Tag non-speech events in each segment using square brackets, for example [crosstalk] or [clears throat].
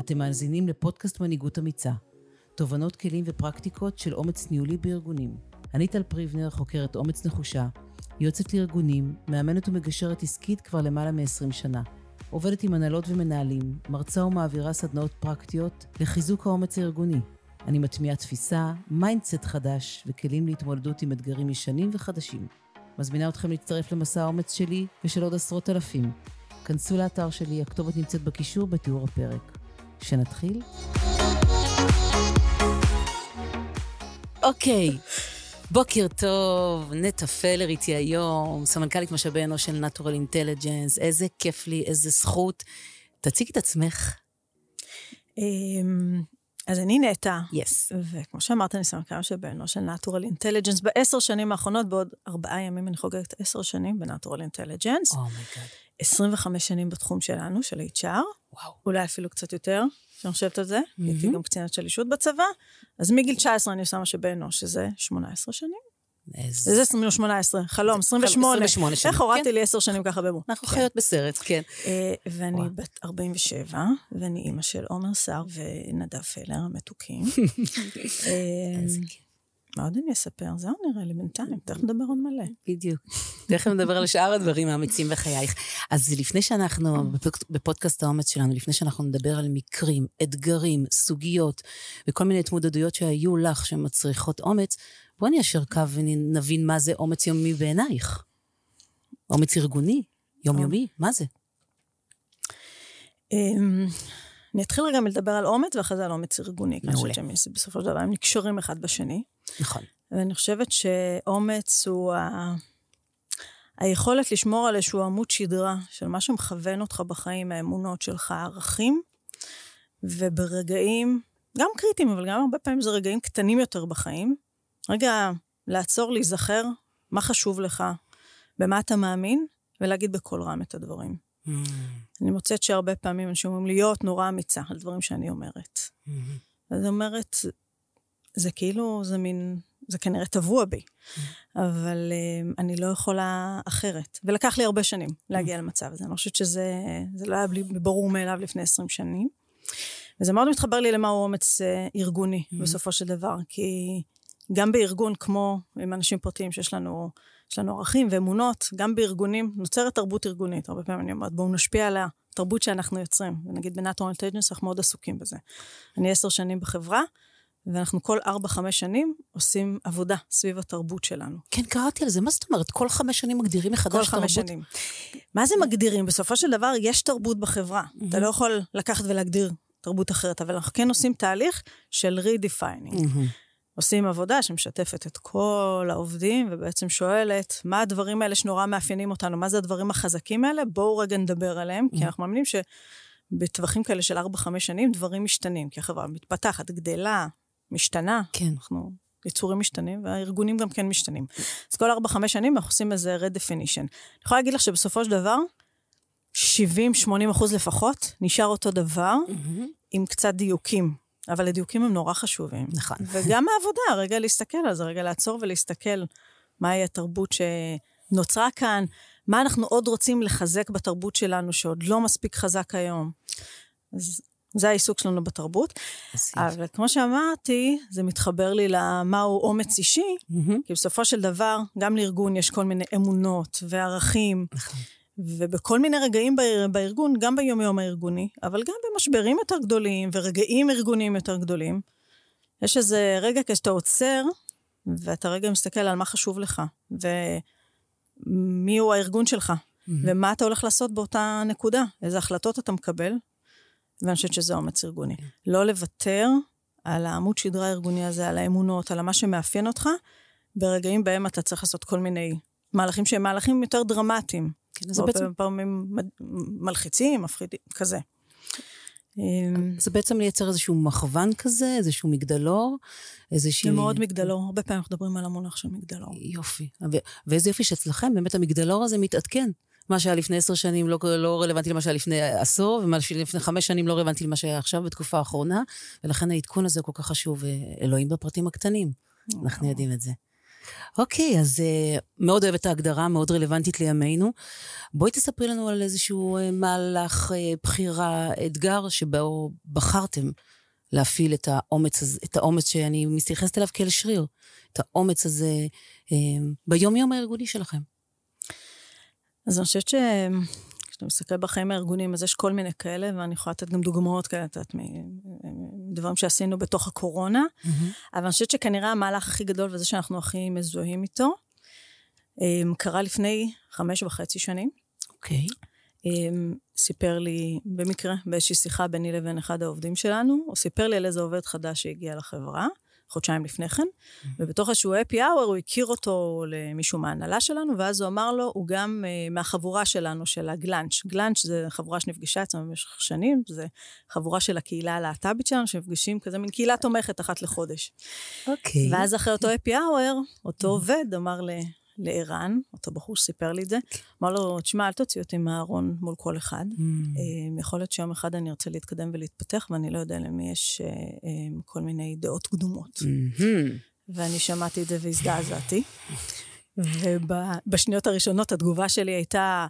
אתם מאזינים לפודקאסט מנהיגות אמיצה, תובנות, כלים ופרקטיקות של אומץ ניהולי בארגונים. אני טל פריבנר, חוקרת אומץ נחושה, יועצת לארגונים, מאמנת ומגשרת עסקית כבר למעלה מ-20 שנה. עובדת עם הנהלות ומנהלים, מרצה ומעבירה סדנאות פרקטיות לחיזוק האומץ הארגוני. אני מטמיעה תפיסה, mindset חדש וכלים להתמודדות עם אתגרים ישנים וחדשים. מזמינה אתכם להצטרף למסע האומץ שלי ושל עוד עשרות אלפים. כנסו לאתר שלי, הכתובת נמצאת בקישור בתיאור הפרק. שנתחיל? אוקיי, בוקר טוב, נטע פלר איתי היום, סמנכ"לית משאבי אנוש של Natural Intelligence, איזה כיף לי, איזה זכות. תציגי את עצמך. אז אני נטע, yes. וכמו שאמרת, אני סמנכ"ל משאבי אנוש של Natural Intelligence. בעשר שנים האחרונות, בעוד ארבעה ימים אני חוגגת עשר שנים ב-Natural Intelligence. oh my god. 25 שנים בתחום שלנו, של HR, וואו. אולי אפילו קצת יותר, כשאני חושבת על זה. הייתי גם קצינת שלישות בצבא, אז מגיל 19 אני עושה משאבי אנוש, שזה 18 שנים. איזה... זה 18, חלום, 28. 28 שנים, איך הורדתי כן. לי 10 שנים ככה במו. אנחנו כן. חיות בסרט, כן. אה, ואני וואו. בת 47, ואני אימא של עומר סער ונדב פלר המתוקים. [laughs] אה, כיף. מה עוד אני אספר? זהו נראה לי בינתיים, תכף נדבר עוד מלא. בדיוק. תכף נדבר על שאר הדברים האמיצים בחייך. אז לפני שאנחנו, בפודק- בפודקאסט האומץ שלנו, לפני שאנחנו נדבר על מקרים, אתגרים, סוגיות וכל מיני התמודדויות שהיו לך שמצריכות אומץ, בואי ניישר קו ונבין מה זה אומץ יומי בעינייך. אומץ ארגוני, יומיומי, מה זה? אמ, אני אתחיל רגע מלדבר על אומץ, ואחרי זה על אומץ ארגוני. כי אני מעולה. חושבת שהם בסופו של דבר הם נקשרים אחד בשני. נכון. ואני חושבת שאומץ הוא ה... היכולת לשמור על איזשהו עמוד שדרה של מה שמכוון אותך בחיים, האמונות שלך, הערכים, וברגעים, גם קריטיים, אבל גם הרבה פעמים זה רגעים קטנים יותר בחיים, רגע לעצור, להיזכר מה חשוב לך, במה אתה מאמין, ולהגיד בקול רם את הדברים. Mm, אני מוצאת שהרבה פעמים אנשים אומרים להיות נורא אמיצה על דברים שאני אומרת. mm, אז אומרת, זה כאילו, זה מין, זה כנראה טבוע בי, אבל uh, אני לא יכולה אחרת. ולקח לי הרבה שנים להגיע למצב הזה. אני חושבת שזה זה לא היה בלי, ברור מאליו לפני 20 שנים. וזה מאוד מתחבר לי למהו אומץ uh, ארגוני, בסופו של דבר, כי גם בארגון, כמו עם אנשים פרטיים שיש לנו, יש לנו ערכים ואמונות, גם בארגונים נוצרת תרבות ארגונית. הרבה פעמים אני אומרת, בואו נשפיע על התרבות שאנחנו יוצרים. ונגיד בנאטו אינטליג'נס אנחנו מאוד עסוקים בזה. אני עשר שנים בחברה, ואנחנו כל ארבע-חמש שנים עושים עבודה סביב התרבות שלנו. כן, קראתי על זה, מה זאת אומרת? כל חמש שנים מגדירים מחדש כל תרבות? חמש שנים. מה זה מגדירים? בסופו של דבר, יש תרבות בחברה. אתה לא יכול לקחת ולהגדיר תרבות אחרת, אבל אנחנו כן עושים תהליך של redefining. מהמם. עושים עבודה שמשתפת את כל העובדים, ובעצם שואלת, מה הדברים האלה שנורא מאפיינים אותנו? מה זה הדברים החזקים האלה? בואו רגע נדבר עליהם, כי אנחנו מאמינים שבטווחים כאלה של 4-5 שנים, דברים משתנים, כי החברה מתפתחת, גדלה, משתנה. כן. אנחנו יצורים משתנים, והארגונים גם כן משתנים. אז כל 4-5 שנים אנחנו עושים איזה redefinition. אני יכולה להגיד לך שבסופו של דבר, 70-80 אחוז לפחות, נשאר אותו דבר, מהמם. עם קצת דיוקים. אבל הדיוקים הם נורא חשובים. נכון. [laughs] וגם העבודה, רגע להסתכל על זה, רגע לעצור ולהסתכל מהי התרבות שנוצרה כאן, מה אנחנו עוד רוצים לחזק בתרבות שלנו, שעוד לא מספיק חזק היום. אז זה העיסוק שלנו בתרבות. אבל כמו שאמרתי, זה מתחבר לי למהו אומץ אישי. כי בסופו של דבר, גם לארגון יש כל מיני אמונות וערכים, נכון. ובכל מיני רגעים באר- בארגון, גם ביום-יום הארגוני, אבל גם במשברים יותר גדולים ורגעים ארגוניים יותר גדולים, יש איזה רגע כשאתה עוצר, ואתה רגע מסתכל על מה חשוב לך, ומי הוא הארגון שלך, ומה אתה הולך לעשות באותה נקודה, איזה החלטות אתה מקבל, ואני חושבת שזה אומץ ארגוני. לא לוותר על העמוד שדרה הארגוני הזה, על האמונות, על מה שמאפיין אותך, ברגעים בהם אתה צריך לעשות כל מיני מהלכים שהם מהלכים יותר דרמטיים. כן, אז זה בעצם, פעמים מלחיצים, מפחידים, כזה. אמ, זה בעצם לייצר איזשהו מכוון כזה, איזשהו מגדלור, איזושהי... זה מאוד מגדלור, הרבה פעמים אנחנו מדברים על המונח של מגדלור. יופי. ו- ואיזה יופי שאצלכם באמת המגדלור הזה מתעדכן. מה שהיה לפני עשר שנים לא, לא רלוונטי למה שהיה לפני עשור, ומה שלפני חמש שנים לא רלוונטי למה שהיה עכשיו בתקופה האחרונה, ולכן העדכון הזה כל כך חשוב. אה, אלוהים בפרטים הקטנים, אנחנו יודעים את זה. אוקיי, אז uh, מאוד אוהבת ההגדרה, מאוד רלוונטית לימינו. בואי תספרי לנו על איזשהו uh, מהלך, uh, בחירה, אתגר, שבו בחרתם להפעיל את האומץ, הזה, את האומץ שאני מתייחסת אליו כאל שריר, את האומץ הזה uh, ביום-יום הארגוני שלכם. אז אני חושבת ש... כשאתה מסתכל בחיים הארגוניים, אז יש כל מיני כאלה, ואני יכולה לתת גם דוגמאות כאלה, את יודעת, מדברים שעשינו בתוך הקורונה, mm-hmm. אבל אני חושבת שכנראה המהלך הכי גדול, וזה שאנחנו הכי מזוהים איתו, אמ, קרה לפני חמש וחצי שנים. אוקיי. Okay. אמ, סיפר לי, במקרה, באיזושהי שיחה ביני לבין אחד העובדים שלנו, הוא סיפר לי על איזה עובד חדש שהגיע לחברה. חודשיים לפני כן, mm-hmm. ובתוך איזשהו אפי אאואר הוא הכיר אותו למישהו מההנהלה שלנו, ואז הוא אמר לו, הוא גם uh, מהחבורה שלנו, של הגלאנץ'. גלאנץ' זה חבורה שנפגשה אצלנו במשך שנים, זה חבורה של הקהילה הלהט"בית שלנו, שנפגשים כזה מין קהילה תומכת אחת לחודש. אוקיי. Okay. ואז אחרי אותו אפי אאואר, אותו. עובד אמר ל... לערן, אותו בחור שסיפר לי את זה, אמר לו, תשמע, אל תוציא אותי מהארון מול כל אחד. Mm. אה, יכול להיות שיום אחד אני ארצה להתקדם ולהתפתח, ואני לא יודע למי יש אה, אה, כל מיני דעות קדומות. Mm-hmm. ואני שמעתי את זה והזדעזעתי. ובשניות הראשונות התגובה שלי הייתה,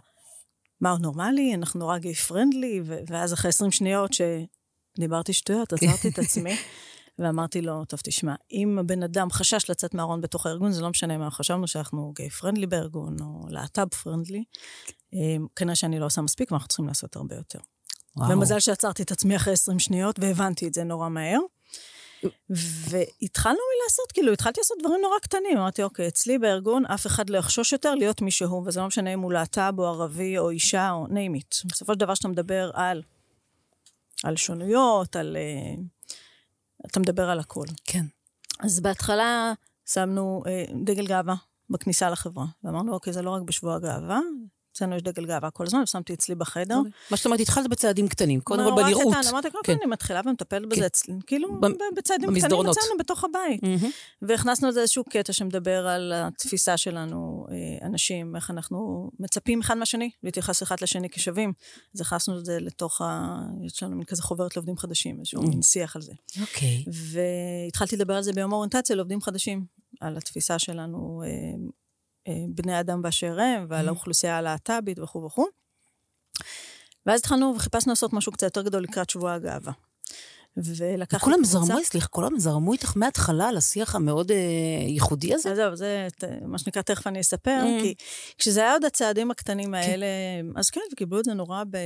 מה, הוא נורמלי? אנחנו נורא גיי פרנדלי? ואז אחרי 20 שניות שדיברתי שטויות, עצרתי את [laughs] עצמי. ואמרתי לו, טוב, תשמע, אם הבן אדם חשש לצאת מהארון בתוך הארגון, זה לא משנה מה, חשבנו שאנחנו גיי פרנדלי בארגון, או להט"ב פרנדלי. אמ, כנראה שאני לא עושה מספיק, ואנחנו צריכים לעשות הרבה יותר. וואו. ומזל שעצרתי את עצמי אחרי 20 שניות, והבנתי את זה נורא מהר. והתחלנו מלעשות, כאילו, התחלתי לעשות דברים נורא קטנים. אמרתי, אוקיי, אצלי בארגון אף אחד לא יחשוש יותר להיות מי שהוא, וזה לא משנה אם הוא להט"ב או ערבי או אישה או name it. בסופו של דבר שאתה מדבר על, על שונויות, על... Uh, אתה מדבר על הכל. כן. אז בהתחלה שמנו אה, דגל גאווה בכניסה לחברה, ואמרנו, אוקיי, זה לא רק בשבוע הגאווה, אצלנו יש דגל גאווה כל הזמן, ושמתי אצלי בחדר. אוקיי. מה זאת אומרת, התחלת בצעדים קטנים, קודם כל בנראות. אמרתי, קודם כל כן. אני מתחילה ומטפלת בזה כן. כאילו, בצעדים קטנים אצלנו בתוך הבית. והכנסנו לזה איזשהו קטע שמדבר על התפיסה שלנו, אה, אנשים, איך אנחנו מצפים אחד מהשני, להתייחס אחד לשני כשווים. אז הכנסנו את זה לתוך ה... יש לנו מין כזה חוברת לעובדים חדשים, איזשהו מין שיח על זה. אוקיי. והתחלתי לדבר על זה ביום אוריינטציה לעובדים חדשים, על התפיסה שלנו אה, בני אדם באשר הם, ועל mm-hmm. האוכלוסייה הלהט"בית וכו' וכו'. ואז התחלנו וחיפשנו לעשות משהו קצת יותר גדול לקראת שבוע הגאווה. ולקחתי כולם זרמו, סליחה, כולם זרמו איתך מההתחלה לשיח המאוד אה, ייחודי הזה? אז זהו, זה מה שנקרא, תכף אני אספר, mm. כי כשזה היה עוד הצעדים הקטנים כן. האלה, אז כן, וקיבלו את זה נורא ב...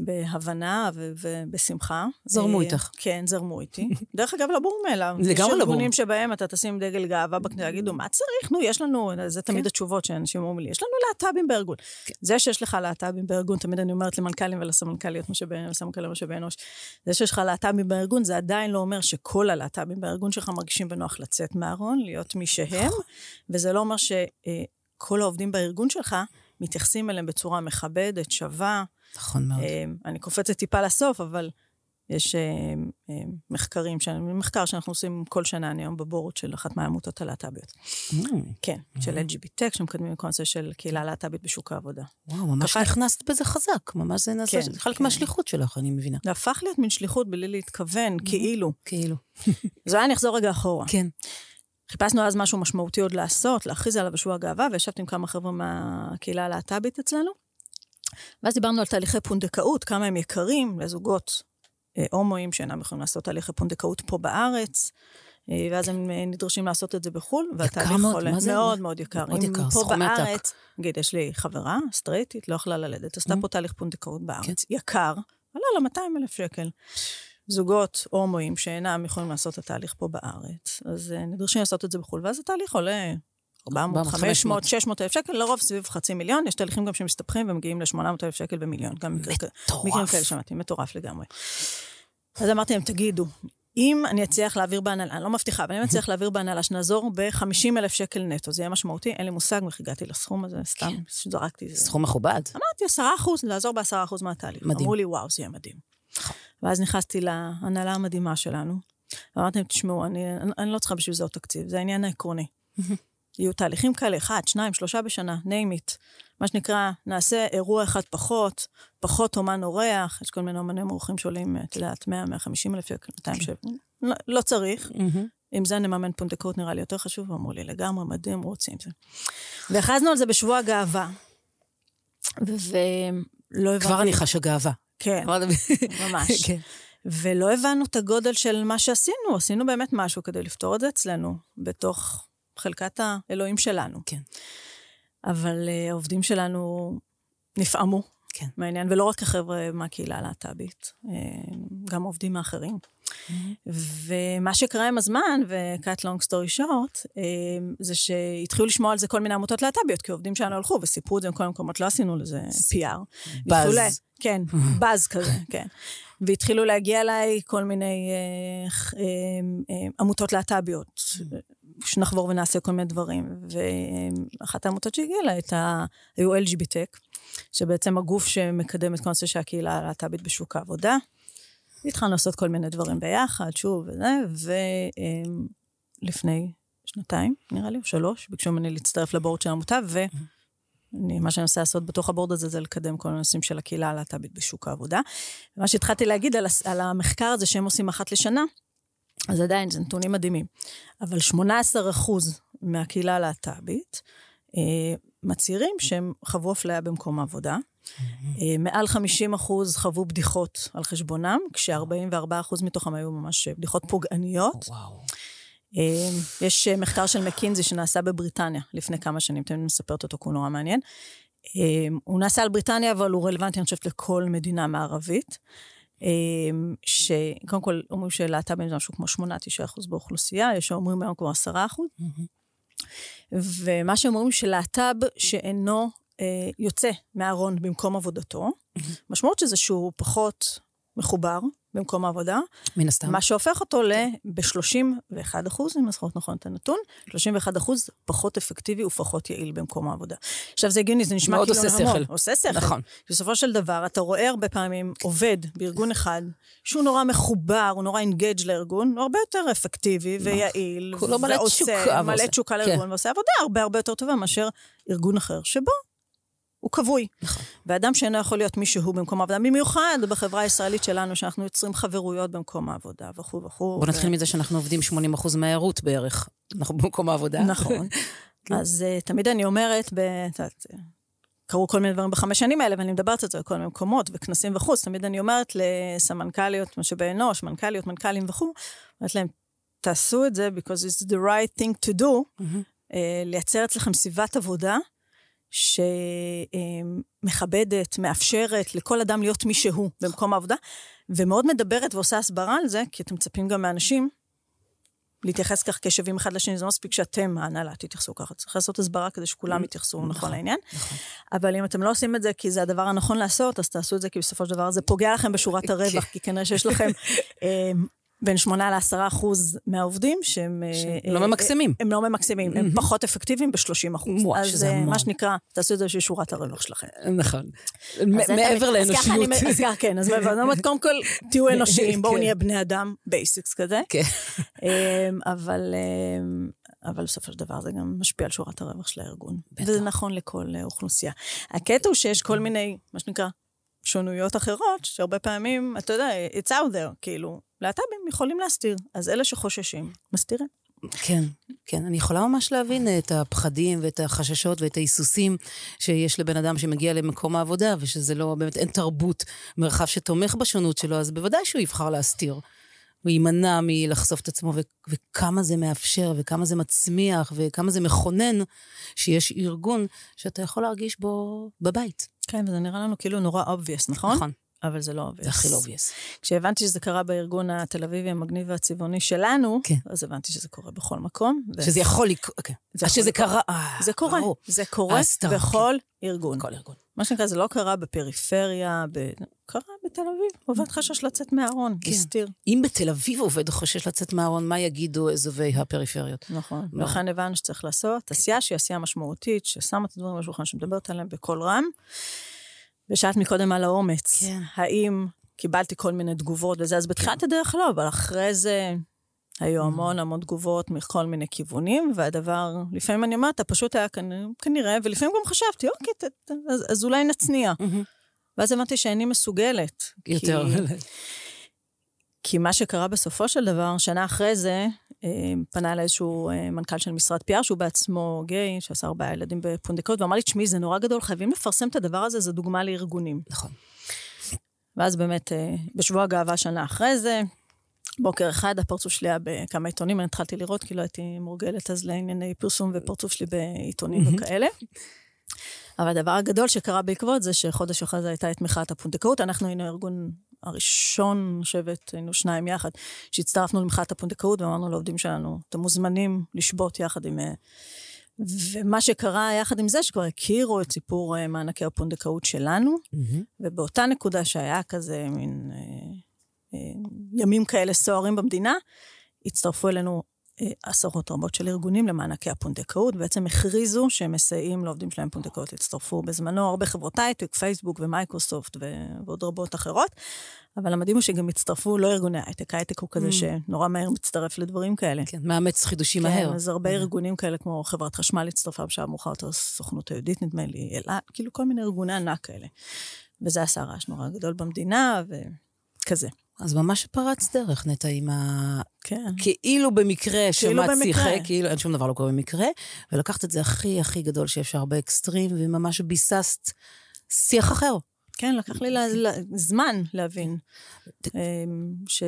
בהבנה ובשמחה. זרמו אה, איתך. כן, זרמו איתי. [laughs] דרך אגב, לא ברור מאליו. לגמרי לא ברור. יש ארגונים שבהם אתה תשים דגל גאווה בכניסה, יגידו, מה צריך? נו, יש לנו, זה תמיד כן. התשובות שאנשים אומרים לי, יש לנו להט"בים בארגון. כן. זה שיש לך להט"בים בארגון, תמיד אני אומרת למנכ"לים ולסמנכ"ליות ולסמנכ"לים משאבי אנוש, זה שיש לך להט"בים בארגון, זה עדיין לא אומר שכל הלהט"בים בארגון שלך מרגישים בנוח לצאת מהארון, להיות מי שהם, נכון. וזה לא אומר שכל העובדים בארגון שלך מתייחסים אליהם בצורה מכבדת, שווה. נכון מאוד. אמ, אני קופצת טיפה לסוף, אבל יש אמ, אמ, מחקרים, מחקר שאנחנו עושים כל שנה, אני היום בבורד של אחת מהעמותות הלהט"ביות. Mm. כן, של LGBTech, שמקדמים את כל הנושא של קהילה להט"בית בשוק העבודה. וואו, ממש נכנסת בזה חזק, ממש זה נעשה, זה חלק כן. מהשליחות שלך, אני מבינה. זה הפך להיות מין שליחות בלי להתכוון, כאילו. כאילו. אז אולי אני אחזור רגע אחורה. כן. חיפשנו אז משהו משמעותי עוד לעשות, להכריז עליו בשבוע הגאווה, וישבתי עם כמה חבר'ה מהקהילה הלהט"בית אצלנו. ואז דיברנו על תהליכי פונדקאות, כמה הם יקרים לזוגות אה, הומואים שאינם יכולים לעשות תהליכי פונדקאות פה בארץ. אה, ואז הם אה, נדרשים לעשות את זה בחו"ל, והתהליך מאוד, עולה זה? מאוד מאוד יקר. מאוד יקר, סכום עתק. פה בארץ, נגיד, יש לי חברה, סטרייטית, לא יכלה ללדת, עשתה mm. פה תהליך פונדקאות בארץ, כן. יקר, עלה לה 200 אלף שקל. זוגות הומואים שאינם יכולים לעשות את התהליך פה בארץ, אז נדרשים לעשות את זה בחו"ל, ואז התהליך עולה 400, 500, 600 אלף שקל, לרוב סביב חצי מיליון, יש תהליכים גם שמסתבכים ומגיעים ל-800 אלף שקל במיליון. גם מקרים כאלה שמעתי, מטורף לגמרי. אז אמרתי להם, תגידו, אם אני אצליח להעביר בהנהלה, אני לא מבטיחה, אבל אם אני אצליח [laughs] להעביר בהנהלה שנעזור ב-50 אלף שקל נטו, זה יהיה משמעותי, אין לי מושג איך הגעתי לסכום הזה, סתם זרקתי את זה. סכום מכובד. אמרתי, 10 אחוז, לעזור ב-10 אחוז מהתהליך. מדהים. אמרו לי, וואו, זה יהיה מדהים. נכון. ואז נכנסתי להנהלה המדהימה שלנו, ואמרתי להם, תשמעו, אני, אני לא צריכה בשביל זה עוד תקציב, זה העניין העקרוני. [laughs] יהיו תהליכים כאלה, אחד, שניים, שלושה בשנה, name it. מה שנקרא, נעשה אירוע אחד פחות, פחות אומן אורח, יש כל מיני אומנים אורחים שעולים, את יודעת, 100, 150 אלף שקל, 200 שקל. לא, לא צריך. עם זה נממן פונדקאות נראה לי יותר חשוב, אמרו לי לגמרי, מדהים, רוצים זה. והכרזנו על זה בשבוע הגאווה. ולא הבנתי... כבר אני חשה גאווה. כן, ממש. [laughs] כן. ולא הבנו את הגודל של מה שעשינו, עשינו באמת משהו כדי לפתור את זה אצלנו, בתוך חלקת האלוהים שלנו. כן. אבל uh, העובדים שלנו נפעמו כן. מהעניין, ולא רק החבר'ה מהקהילה הלהט"בית, uh, גם עובדים האחרים. ומה שקרה עם הזמן, ו-cut long story short, uh, זה שהתחילו לשמוע על זה כל מיני עמותות להט"ביות, כי עובדים שלנו הלכו וסיפרו את זה מכל מקומות, לא עשינו לזה PR. באז. וכולי. כן, [laughs] באז כזה, כן. והתחילו להגיע אליי כל מיני אה, אה, אה, עמותות להט"ביות, שנחבור ונעשה כל מיני דברים. ואחת העמותות שהגיעה אליי הייתה, היו LGBTech, שבעצם הגוף שמקדם את כל הנושא של הקהילה הלהט"בית בשוק העבודה. התחלנו לעשות כל מיני דברים ביחד, שוב וזה, ולפני שנתיים, נראה לי, או שלוש, ביקשו ממני להצטרף לבורד של העמותה, ו... אני, מה שאני מנסה לעשות בתוך הבורד הזה, זה לקדם כל הנושאים של הקהילה הלהט"בית בשוק העבודה. ומה שהתחלתי להגיד על, על המחקר הזה שהם עושים אחת לשנה, אז עדיין, זה נתונים מדהימים. אבל 18 אחוז מהקהילה הלהט"בית אה, מצהירים שהם חוו אפליה במקום העבודה. אה, מעל 50 אחוז חוו בדיחות על חשבונם, כש-44 אחוז מתוכם היו ממש בדיחות פוגעניות. וואו. אה, יש מחקר של מקינזי שנעשה בבריטניה לפני כמה שנים, אתם מספרת אותו, כי הוא נורא מעניין. אה, הוא נעשה על בריטניה, אבל הוא רלוונטי, אני חושבת, לכל מדינה מערבית. אה, שקודם כל אומרים שלהט"בים זה משהו כמו 8-9 אחוז באוכלוסייה, יש שאומרים היום כמו 10 אחוז. ומה שהם אומרים שלהט"ב שאינו אה, יוצא מהארון במקום עבודתו, משמעות שזה שהוא פחות מחובר במקום העבודה. מן הסתם. מה שהופך אותו ל... ב-31 אחוז, אם אני זוכרת נכון את הנתון, 31 אחוז פחות אפקטיבי ופחות יעיל במקום העבודה. עכשיו, זה הגיוני, זה נשמע מאוד כאילו... עושה המון. שכל. עושה שכל. נכון. בסופו של דבר, אתה רואה הרבה פעמים עובד בארגון אחד, שהוא נורא מחובר, הוא נורא אינגייג' לארגון, הוא הרבה יותר אפקטיבי ויעיל. כולו מלא תשוקה מלא. תשוקה כן. לארגון, ועושה עבודה הרבה הרבה יותר טובה מאשר ארגון אחר, שבו הוא כבוי. נכון. ואדם שאינו יכול להיות מישהו במקום העבודה, במיוחד בחברה הישראלית שלנו, שאנחנו יוצרים חברויות במקום העבודה וכו' וכו'. בוא נתחיל מזה שאנחנו עובדים 80 אחוז מהערות בערך. אנחנו במקום העבודה. נכון. [laughs] אז uh, תמיד אני אומרת, ב... יודעת, קרו כל מיני דברים בחמש שנים האלה, ואני מדברת על זה בכל מיני מקומות, וכנסים אז תמיד אני אומרת לסמנכ"ליות, משאבי אנוש, מנכ"ליות, מנכ"לים וכו', אומרת להם, תעשו את זה, because it's the right thing to do, מהמם. uh, לייצר אצלכם סביבת עבודה שמכבדת, מאפשרת לכל אדם להיות מי שהוא במקום העבודה, ומאוד מדברת ועושה הסברה על זה, כי אתם מצפים גם מאנשים להתייחס כך כשווים אחד לשני, זה לא מספיק שאתם, ההנהלה, תתייחסו ככה. צריך לעשות הסברה כדי שכולם יתייחסו נכון לעניין. נכון. אבל אם אתם לא עושים את זה כי זה הדבר הנכון לעשות, אז תעשו את זה כי בסופו של דבר זה פוגע לכם בשורת הרווח, כי כנראה שיש לכם [laughs] בין 8 ל-10 אחוז מהעובדים שהם... אה, לא אה, ממקסמים. הם לא ממקסמים, הם פחות אפקטיביים ב-30 אחוז. וואי, אז שזה אה, המון. מה שנקרא, תעשו את זה בשביל שורת הרווח שלכם. נכון. אז מעבר אז לאנושיות. אז ככה, כן, אז קודם כל, [laughs] תהיו אנושיים, בואו כן. נהיה בני אדם, basics כזה. כן. אמ, אבל, אמ, אבל בסופו של דבר זה גם משפיע על שורת הרווח של הארגון. בטח. וזה נכון לכל אוכלוסייה. הקטע הוא שיש כל מיני, מה שנקרא, שונויות אחרות, שהרבה פעמים, אתה יודע, it's out there, כאילו, להט"בים יכולים להסתיר. אז אלה שחוששים, מסתירים. כן, כן. אני יכולה ממש להבין את הפחדים ואת החששות ואת ההיסוסים שיש לבן אדם שמגיע למקום העבודה, ושזה לא, באמת אין תרבות, מרחב שתומך בשונות שלו, אז בוודאי שהוא יבחר להסתיר. הוא יימנע מלחשוף את עצמו, ו- וכמה זה מאפשר, וכמה זה מצמיח, וכמה זה מכונן שיש ארגון שאתה יכול להרגיש בו בבית. כן, וזה נראה לנו כאילו נורא obvious, נכון? נכון. אבל זה לא obvious. זה הכי לא obvious. כשהבנתי שזה קרה בארגון התל אביבי המגניב והצבעוני שלנו, כן. אז הבנתי שזה קורה בכל מקום. ו- שזה יכול לקרות, כן. שזה. קרה, אה, זה קורה. זה קורה בכל ארגון. כל ארגון. מה שנקרא, זה לא קרה בפריפריה, ב... קרה בתל אביב. עובד חשש לצאת מהארון, כן. הסתיר. אם בתל אביב עובד חושש לצאת מהארון, מה יגידו אזובי הפריפריות? נכון. לא. ולכן הבנו שצריך לעשות עשייה שהיא עשייה משמעותית, ששמה את הדברים על השולחן, שמדברת עליהם בקול רם. ושאלת מקודם על האומץ. כן. האם קיבלתי כל מיני תגובות וזה, אז בתחילת הדרך לא, אבל אחרי זה היו המון המון תגובות מכל מיני כיוונים, והדבר, לפעמים אני אומרת, פשוט היה כנ- כנראה, ולפעמים גם חשבתי, אוקיי, ת, ת, אז, אז אולי נצניע. ואז הבנתי שאיני מסוגלת. יותר. כי, כי מה שקרה בסופו של דבר, שנה אחרי זה, אה, פנה אליי איזשהו אה, מנכ"ל של משרד PR, שהוא בעצמו גיי, שעשה ארבעה ילדים בפונדקאות, ואמר לי, תשמעי, זה נורא גדול, חייבים לפרסם את הדבר הזה, זו דוגמה לארגונים. נכון. ואז באמת, אה, בשבוע הגאווה שנה אחרי זה, בוקר אחד הפרצוף שלי היה בכמה עיתונים, אני התחלתי לראות, כי לא הייתי מורגלת אז לענייני פרסום ופרצוף שלי בעיתונים וכאלה. אבל הדבר הגדול שקרה בעקבות זה שחודש אחרי זה הייתה את מחאת הפונדקאות. אנחנו היינו הארגון הראשון, אני חושבת, היינו שניים יחד, שהצטרפנו למחאת הפונדקאות ואמרנו לעובדים שלנו, אתם מוזמנים לשבות יחד עם... אה, ומה שקרה יחד עם זה, שכבר הכירו את סיפור אה, מענקי הפונדקאות שלנו, ובאותה נקודה שהיה כזה מין אה, ימים כאלה סוערים במדינה, הצטרפו אלינו אה, עשרות רבות של ארגונים למענקי הפונדקאות, בעצם הכריזו שהם מסייעים לעובדים שלהם פונדקאות. הצטרפו בזמנו הרבה חברות הייטק, פייסבוק ומייקרוסופט ועוד רבות אחרות, אבל המדהים הוא שגם הצטרפו לא ארגוני הייטק, הייטק הוא כזה mm. שנורא מהר מצטרף לדברים כאלה. כן, מאמץ חידושים כן, מהר. אז הרבה ארגונים כאלה כמו חברת חשמל הצטרפה בשעה מאוחר יותר, הסוכנות היהודית נדמה לי, אלא, כאילו כל מיני ארגוני ענק כאלה. וזה עשה רעש נורא גדול במדינה, וכזה. אז ממש פרץ דרך, נטע, עם ה... כן. כאילו במקרה כאילו שמעת. שיחה, כאילו אין שום דבר לא קורה במקרה, ולקחת את זה הכי הכי גדול שאפשר באקסטרים, וממש ביססת שיח אחר. כן, לקח לי לה, לה, זמן להבין אמ, ש,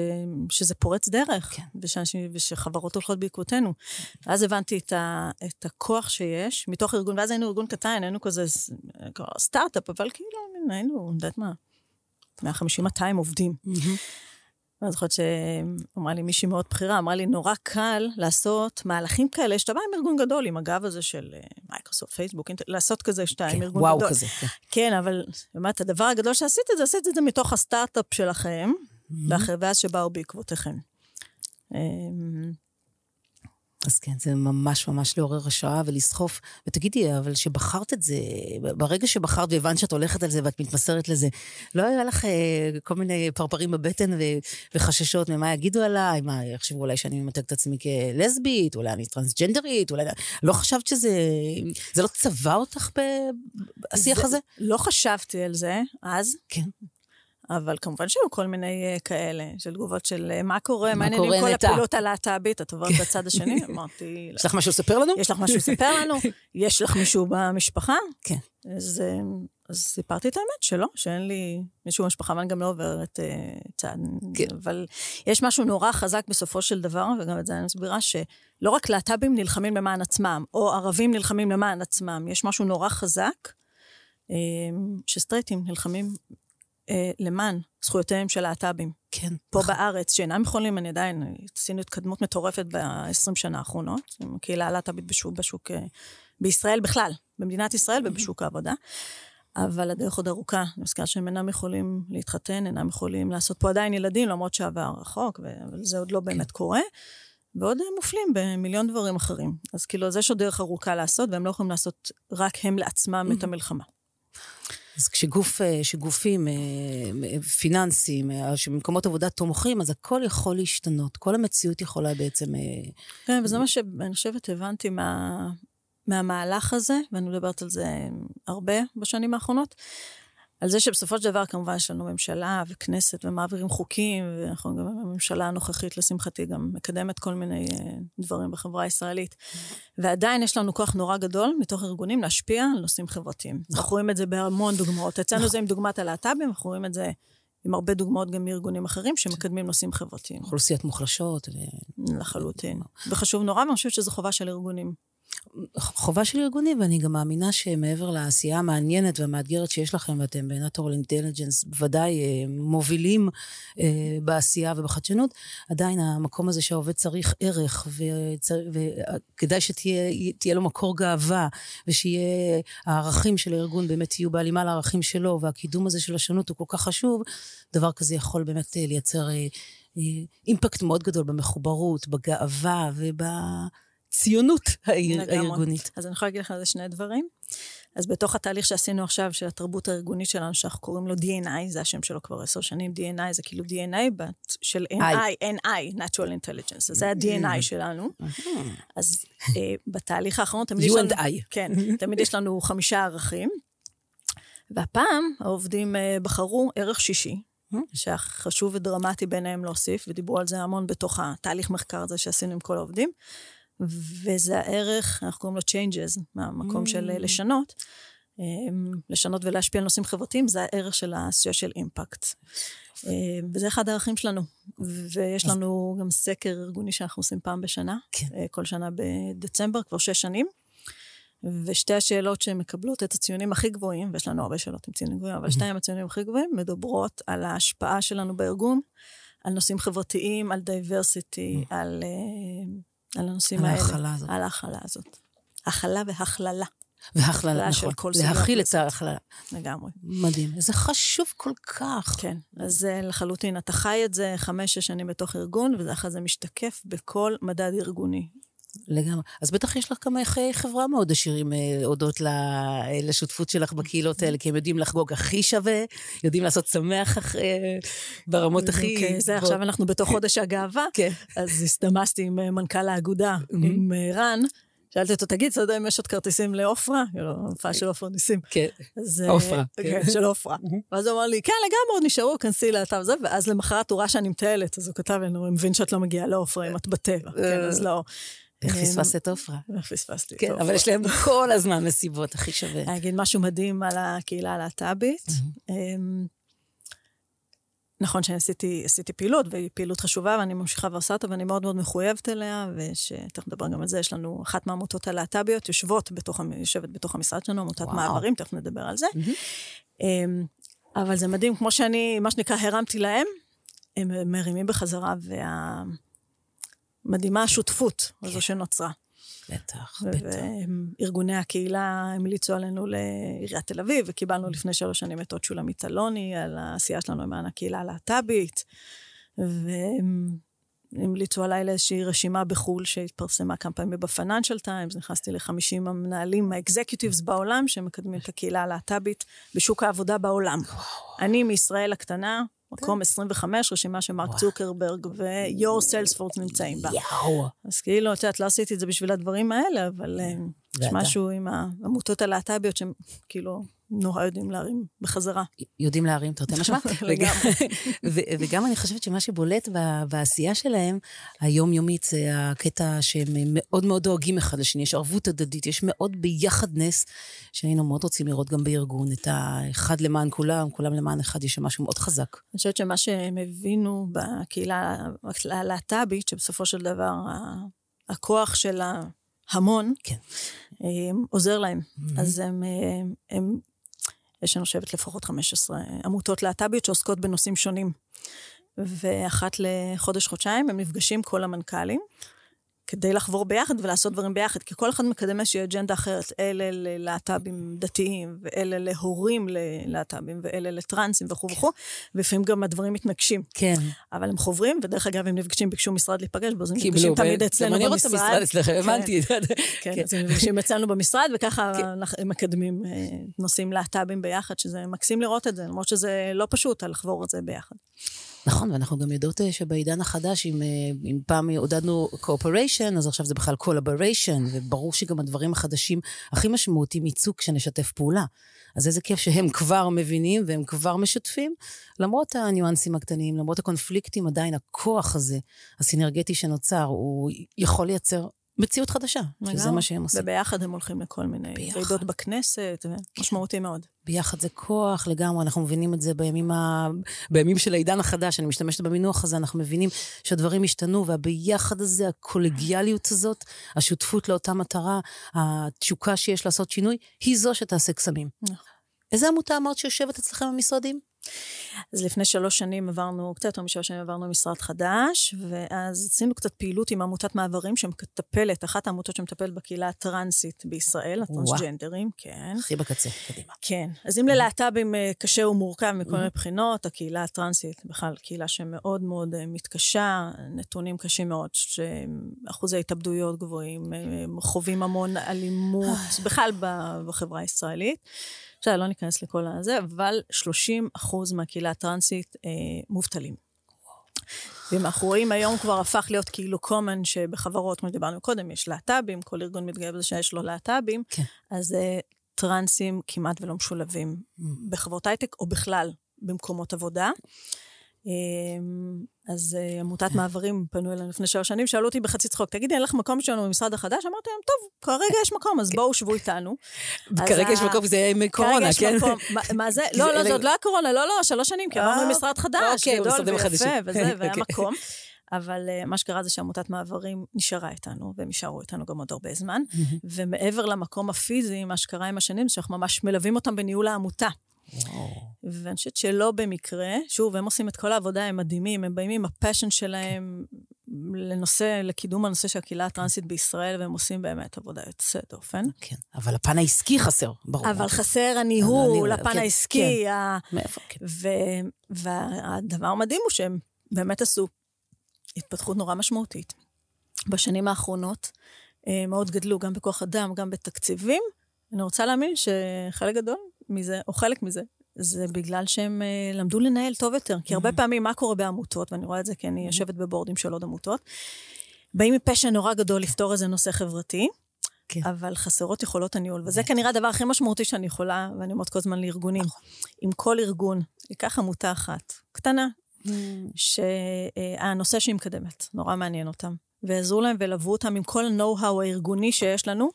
שזה פורץ דרך, כן. ושאנשים, ושחברות הולכות בעקבותינו. ואז הבנתי את, ה, את הכוח שיש מתוך ארגון, ואז היינו ארגון קטן, היינו כזה סטארט-אפ, אבל כאילו, היינו, אני יודעת מה, 150-200 עובדים. ואני זוכרת שאמרה לי מישהי מאוד בכירה, אמרה לי, נורא קל לעשות מהלכים כאלה, שאתה בא עם ארגון גדול, עם הגב הזה של אה, מייקרוסופט, פייסבוק, לעשות כזה שאתה עם כן, ארגון וואו גדול. כזה. כן. כן, אבל באמת, הדבר הגדול שעשית את זה, עשית את זה מתוך הסטארט-אפ שלכם, ואחרי- ואז שבאו בעקבותיכם. אז כן, זה ממש ממש לעורר השראה ולסחוף. ותגידי, אבל שבחרת את זה, ברגע שבחרת והבנת שאת הולכת על זה ואת מתמסרת לזה, לא היה לך אה, כל מיני פרפרים בבטן ו- וחששות ממה יגידו עליי? מה, יחשבו אולי שאני ממתג את עצמי כלסבית, אולי אני טרנסג'נדרית, אולי... לא חשבת שזה... זה לא צבע אותך בשיח זה- הזה? לא חשבתי על זה אז, כן. אבל כמובן שהיו כל מיני אה, כאלה, של תגובות של אה, מה קורה, מה העניינים כל נטע?" הפעילות הלהט"בית, את עוברת בצד השני? [laughs] אמרתי, יש לך משהו לספר לנו? יש לך משהו לספר לנו? [laughs] יש לך מישהו במשפחה? כן. אז, אה, אז סיפרתי את האמת שלא, שאין לי מישהו במשפחה, ואני גם לא עוברת אה, צד. כן. אבל יש משהו נורא חזק בסופו של דבר, וגם את זה אני מסבירה, שלא רק להט"בים נלחמים למען עצמם, או ערבים נלחמים למען עצמם, יש משהו נורא חזק, שסטרייטים נלחמים אה, למען זכויותיהם של להט"בים. כן. פה בארץ, שאינם יכולים, אני עדיין, עשינו התקדמות מטורפת ב-20 שנה האחרונות, עם הקהילה הלהט"בית בשוק, בשוק, אה, בישראל בכלל, במדינת ישראל ובשוק העבודה. אבל הדרך עוד ארוכה. אני מזכירה שהם אינם יכולים להתחתן, אינם יכולים לעשות פה עדיין ילדים, למרות שעבר רחוק, ו- אבל זה עוד לא באמת קורה. ועוד הם מופלים במיליון דברים אחרים. אז כאילו, אז יש עוד דרך ארוכה לעשות, והם לא יכולים לעשות רק הם לעצמם את המלחמה. אז כשגוף, אה, שגופים אה, פיננסיים, אה, שמקומות עבודה תומכים, אז הכל יכול להשתנות. כל המציאות יכולה בעצם... אה, כן, וזה מה שאני חושבת הבנתי מה, מהמהלך הזה, ואני מדברת על זה הרבה בשנים האחרונות, על זה שבסופו של דבר כמובן יש לנו ממשלה וכנסת ומעבירים חוקים, ואנחנו גם הממשלה הנוכחית, לשמחתי, גם מקדמת כל מיני אה, דברים בחברה הישראלית. ועדיין יש לנו כוח נורא גדול מתוך ארגונים להשפיע על נושאים חברתיים. אנחנו רואים את זה בהמון דוגמאות. אצלנו זה עם דוגמת הלהט"בים, אנחנו רואים את זה עם הרבה דוגמאות גם מארגונים אחרים שמקדמים נושאים חברתיים. אוכלוסיות מוחלשות. ו... לחלוטין. וחשוב נורא, ואני חושבת שזו חובה של ארגונים. חובה של ארגונים, ואני גם מאמינה שמעבר לעשייה המעניינת והמאתגרת שיש לכם, ואתם בנטורל אינטליג'נס בוודאי אה, מובילים אה, בעשייה ובחדשנות, עדיין המקום הזה שהעובד צריך ערך, וכדאי שתהיה לו מקור גאווה, ושיהיה, הערכים של הארגון באמת יהיו בהלימה לערכים שלו, והקידום הזה של השונות הוא כל כך חשוב, דבר כזה יכול באמת אה, לייצר אימפקט מאוד גדול במחוברות, בגאווה וב... ציונות האר, לגמרי. הארגונית. אז אני יכולה להגיד לך על זה שני דברים. אז בתוך התהליך שעשינו עכשיו, של התרבות הארגונית שלנו, שאנחנו קוראים לו D&I, זה השם שלו כבר עשר שנים, D&I זה כאילו DNA בת- של NI, NI, Natural Intelligence, אז זה ה-D&I שלנו. אז אה, בתהליך האחרון תמיד יש You לנו... and I. כן, תמיד יש לנו חמישה ערכים. והפעם העובדים אה, בחרו ערך שישי, mm-hmm. שהיה חשוב ודרמטי ביניהם להוסיף, ודיברו על זה המון בתוך התהליך מחקר הזה שעשינו עם כל העובדים. וזה הערך, אנחנו קוראים לו changes, מהמקום mm. של לשנות. אמ, לשנות ולהשפיע על נושאים חברתיים, זה הערך של ה-social impact. אמ, וזה אחד הערכים שלנו. ויש לנו גם סקר ארגוני שאנחנו עושים פעם בשנה, כן. אה, כל שנה בדצמבר, כבר שש שנים. ושתי השאלות שמקבלות את הציונים הכי גבוהים, ויש לנו הרבה שאלות עם ציונים גבוהים, אבל שתיים הציונים הכי גבוהים מדברות על ההשפעה שלנו בארגון, על נושאים חברתיים, על דייברסיטי, על, אה, על הנושאים האלה. על ההכלה הזאת. על ההכלה הזאת. הכלה והכללה. והכללה, נכון. להכיל את ההכללה. לגמרי. מדהים. זה חשוב כל כך. כן, אז זה לחלוטין. אתה חי את זה חמש-שש שנים בתוך ארגון, ואחרי זה משתקף בכל מדד ארגוני. לגמרי. אז בטח יש לך כמה חיי חברה מאוד עשירים אה, הודות לשותפות שלך בקהילות האלה, כי הם יודעים לחגוג הכי שווה, יודעים לעשות שמח אה, ברמות הכי... כן, זה עכשיו אנחנו בתוך חודש הגאווה, כן. אז הסתמסתי עם אה, מנכ"ל האגודה, עם רן. שאלתי אותו, תגיד, אתה יודע אם יש עוד כרטיסים לעופרה? כאילו, הופעה של עופרה ניסים. כן, עופרה. כן, של עופרה. ואז הוא אמר לי, כן, לגמרי, עוד נשארו, כנסי לאתר וזה, ואז למחרת הוא ראה שאני מטיילת, אז הוא כתב לי, הוא מבין שאת לא מגיעה לעופרה אם את בטבע. כן, אז לא. איך פספסת את עופרה? איך פספסתי את עופרה. כן, אבל יש להם כל הזמן מסיבות, הכי שווה. אני אגיד משהו מדהים על הקהילה הלהט"בית. נכון שעשיתי פעילות, והיא פעילות חשובה, ואני ממשיכה ועושה אותה, ואני מאוד מאוד מחויבת אליה, ושתכף נדבר גם על זה, יש לנו אחת מהעמותות הלהט"ביות, יושבות בתוך, יושבת בתוך המשרד שלנו, עמותת מעברים, תכף נדבר על זה. Mm-hmm. אבל זה מדהים, כמו שאני, מה שנקרא, הרמתי להם, הם מרימים בחזרה, והמדהימה השותפות הזו כן. שנוצרה. בטח, בטח. וארגוני הקהילה המליצו עלינו לעיריית תל אביב, וקיבלנו לפני שלוש שנים את עוד שולמית אלוני על העשייה שלנו למען הקהילה הלהט"בית, והם המליצו עליי לאיזושהי רשימה בחו"ל שהתפרסמה כמה פעמים בפיננשל טיימס, נכנסתי ל-50 המנהלים, האקזקיוטיבס בעולם, שמקדמים את הקהילה הלהט"בית בשוק העבודה בעולם. אני מישראל הקטנה, מקום 25, רשימה שמרק צוקרברג ו-Your Salesforce נמצאים בה. יאו. אז כאילו, את יודעת, לא עשיתי את זה בשביל הדברים האלה, אבל אה, יש משהו עם העמותות הלהט"ביות שהם כאילו נורא יודעים להרים בחזרה. יודעים להרים, תרתי [laughs] משמע. וגם אני חושבת שמה שבולט בעשייה שלהם, היומיומית, זה הקטע שהם מאוד מאוד דואגים אחד לשני, יש ערבות הדדית, יש מאוד ביחדנס, שהיינו מאוד רוצים לראות גם בארגון, את האחד למען כולם, כולם למען אחד, יש שם משהו מאוד חזק. אני חושבת שמה שהם הבינו בקהילה הלהט"בית, שבסופו של דבר הכוח של ההמון, כן. עוזר להם. Mm-hmm. אז הם, הם יש לנו שבט לפחות 15 עמותות להט"ביות שעוסקות בנושאים שונים. ואחת לחודש-חודשיים הם נפגשים כל המנכ"לים, כדי לחבור ביחד ולעשות דברים ביחד, כי כל אחד מקדם איזושהי אג'נדה אחרת. אלה ללהט"בים דתיים, ואלה להורים ללהט"בים, ואלה לטרנסים וכו' כן. וכו', ולפעמים גם הדברים מתנגשים. כן. אבל הם חוברים, ודרך אגב, הם נפגשים, ביקשו משרד להיפגש בו, אז הם נפגשים תמיד אצלנו במשרד. גם אני רוצה משרד אצלכם, הבנתי. כן, כן, אז הם נפגשים אצלנו במשרד, וככה כן. הם מקדמים אה, נושאים להט"בים ביחד, שזה מקסים לראות את זה, למרות שזה לא פשוט לחבור את זה ביחד. נכון, ואנחנו גם יודעות אה, שבעידן החדש, אם, אה, אם פעם עודדנו cooperation, אז עכשיו זה בכלל collaboration, וברור שגם הדברים החדשים הכי משמעותיים יצאו כשנשתף פעולה. אז איזה כיף שהם כבר מבינים והם כבר משתפים, למרות הניואנסים הקטנים, למרות הקונפליקטים, עדיין הכוח הזה, הסינרגטי שנוצר, הוא יכול לייצר מציאות חדשה, שזה מה שהם עושים. וביחד הם הולכים לכל מיני ועידות בכנסת, משמעותי מאוד. ביחד זה כוח לגמרי, אנחנו מבינים את זה בימים, ה... בימים של העידן החדש, אני משתמשת במינוח הזה, אנחנו מבינים שהדברים השתנו, והביחד הזה, הקולגיאליות הזאת, השותפות לאותה מטרה, התשוקה שיש לעשות שינוי, היא זו שתעשה קסמים. נכון. איזה עמותה אמרת שיושבת אצלכם במשרדים? אז לפני שלוש שנים עברנו, קצת יותר משלוש שנים עברנו משרד חדש, ואז עשינו קצת פעילות עם עמותת מעברים שמטפלת, אחת העמותות שמטפלת בקהילה הטרנסית בישראל, הטרנסג'נדרים, כן. הכי בקצה, קדימה. כן. אז אם ללהט"בים אה, קשה ומורכב מכל מיני בחינות, הקהילה הטרנסית בכלל קהילה שמאוד מאוד אה, מתקשה, נתונים קשים מאוד, שאחוזי התאבדויות גבוהים, אה, חווים המון אלימות, בכלל בחברה הישראלית. עכשיו, לא ניכנס לכל הזה, אבל 30 אחוז מהקהילה הטרנסית אה, מובטלים. ואם אנחנו רואים היום כבר הפך להיות כאילו common שבחברות, כמו שדיברנו קודם, יש להט"בים, כל ארגון מתגאה בזה שיש לו להט"בים, כן. אז אה, טרנסים כמעט ולא משולבים mm. בחברות הייטק, או בכלל במקומות עבודה. אמ, אז אה, עמותת מעברים פנו אלינו לפני שלוש שנים, שאלו אותי בחצי צחוק, תגידי, אין לך מקום שלנו במשרד החדש? אמרתי להם, טוב, כרגע יש מקום, אז בואו שבו איתנו. [laughs] כרגע יש מקום, זה ימי קורונה, כן? מה זה? [laughs] לא, לא, זה עוד לא היה קורונה, לא, לא, שלוש שנים, כי למשרד אה, חדש, אוקיי, גדול ויפה, וזה, והיה אוקיי. מקום. אבל uh, מה שקרה זה שעמותת מעברים נשארה איתנו, והם יישארו איתנו גם עוד הרבה זמן. ומעבר למקום הפיזי, מה שקרה עם השנים, זה שאנחנו ממש מלווים אותם בניהול העמותה. ואני חושבת שלא במקרה, שוב, הם עושים את כל העבודה, הם מדהימים, הם באים עם הפשן שלהם לנושא, לקידום הנושא של הקהילה הטרנסית בישראל, והם עושים באמת עבודה יוצאת דופן. כן, אבל הפן העסקי חסר, ברור. אבל חסר הניהול, הפן כן, העסקי. כן. מאיפה, כן. והדבר המדהים הוא שהם באמת עשו התפתחות נורא משמעותית. בשנים האחרונות אה, מאוד גדלו, גם בכוח אדם, גם בתקציבים. אני רוצה להאמין שחלק גדול מזה, או חלק מזה, זה בגלל שהם uh, למדו לנהל טוב יותר. כי הרבה mm-hmm. פעמים, מה קורה בעמותות, ואני רואה את זה כי אני mm-hmm. יושבת בבורדים של עוד עמותות, באים מפשע נורא גדול לפתור איזה נושא חברתי, כן. אבל חסרות יכולות הניהול. וזה כנראה הדבר הכי משמעותי שאני יכולה, ואני אומרת כל הזמן לארגונים. נכון. אם כל ארגון ייקח עמותה אחת, קטנה, mm. שהנושא שהיא מקדמת, נורא מעניין אותם, ויעזרו להם וילוו אותם עם כל ה-know-how הארגוני שיש לנו,